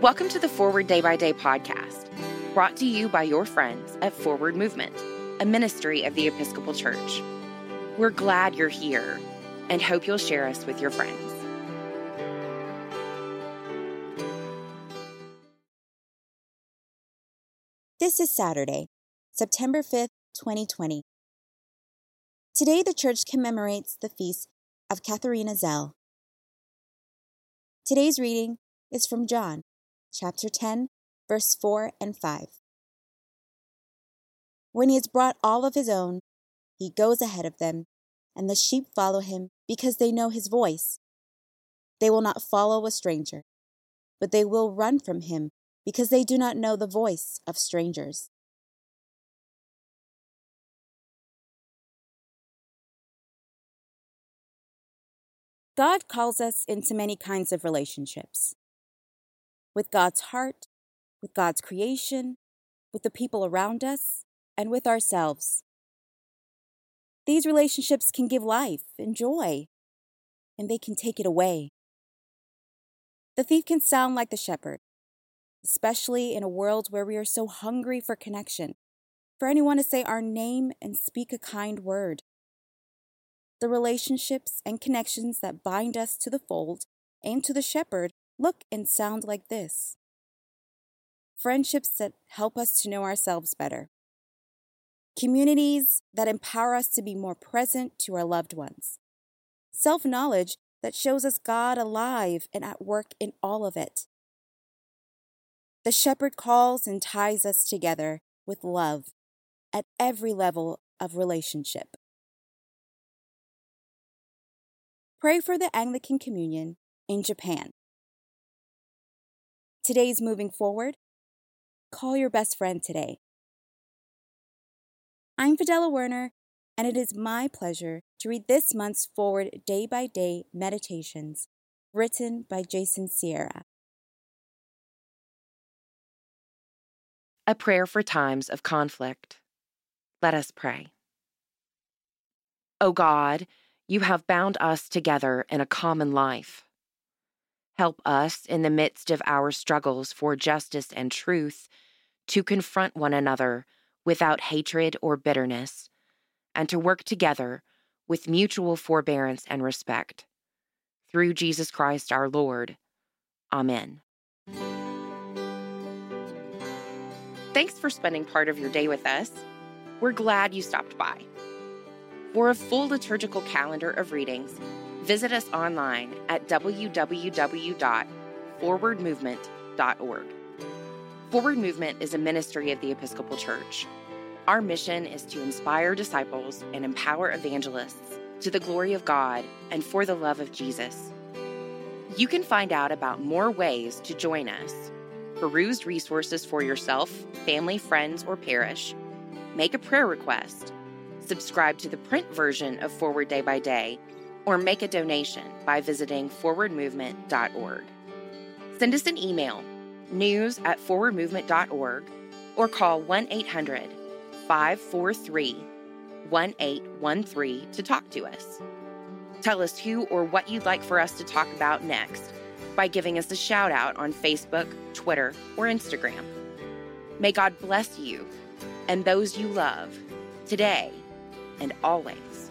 Welcome to the Forward Day by Day podcast, brought to you by your friends at Forward Movement, a ministry of the Episcopal Church. We're glad you're here and hope you'll share us with your friends. This is Saturday, September 5th, 2020. Today, the church commemorates the feast of Katharina Zell. Today's reading is from John, chapter 10, verse 4 and 5. When he has brought all of his own, he goes ahead of them, and the sheep follow him because they know his voice. They will not follow a stranger, but they will run from him because they do not know the voice of strangers. God calls us into many kinds of relationships with God's heart, with God's creation, with the people around us, and with ourselves. These relationships can give life and joy, and they can take it away. The thief can sound like the shepherd, especially in a world where we are so hungry for connection, for anyone to say our name and speak a kind word. The relationships and connections that bind us to the fold and to the shepherd look and sound like this friendships that help us to know ourselves better, communities that empower us to be more present to our loved ones, self knowledge that shows us God alive and at work in all of it. The shepherd calls and ties us together with love at every level of relationship. Pray for the Anglican Communion in Japan. Today's moving forward. Call your best friend today. I'm Fidela Werner, and it is my pleasure to read this month's Forward Day by Day Meditations, written by Jason Sierra. A prayer for times of conflict. Let us pray. O God, you have bound us together in a common life. Help us in the midst of our struggles for justice and truth to confront one another without hatred or bitterness, and to work together with mutual forbearance and respect. Through Jesus Christ our Lord. Amen. Thanks for spending part of your day with us. We're glad you stopped by. For a full liturgical calendar of readings, Visit us online at www.forwardmovement.org. Forward Movement is a ministry of the Episcopal Church. Our mission is to inspire disciples and empower evangelists to the glory of God and for the love of Jesus. You can find out about more ways to join us, peruse resources for yourself, family, friends, or parish, make a prayer request, subscribe to the print version of Forward Day by Day or make a donation by visiting forwardmovement.org. Send us an email, news at forwardmovement.org, or call 1 800 543 1813 to talk to us. Tell us who or what you'd like for us to talk about next by giving us a shout out on Facebook, Twitter, or Instagram. May God bless you and those you love today and always.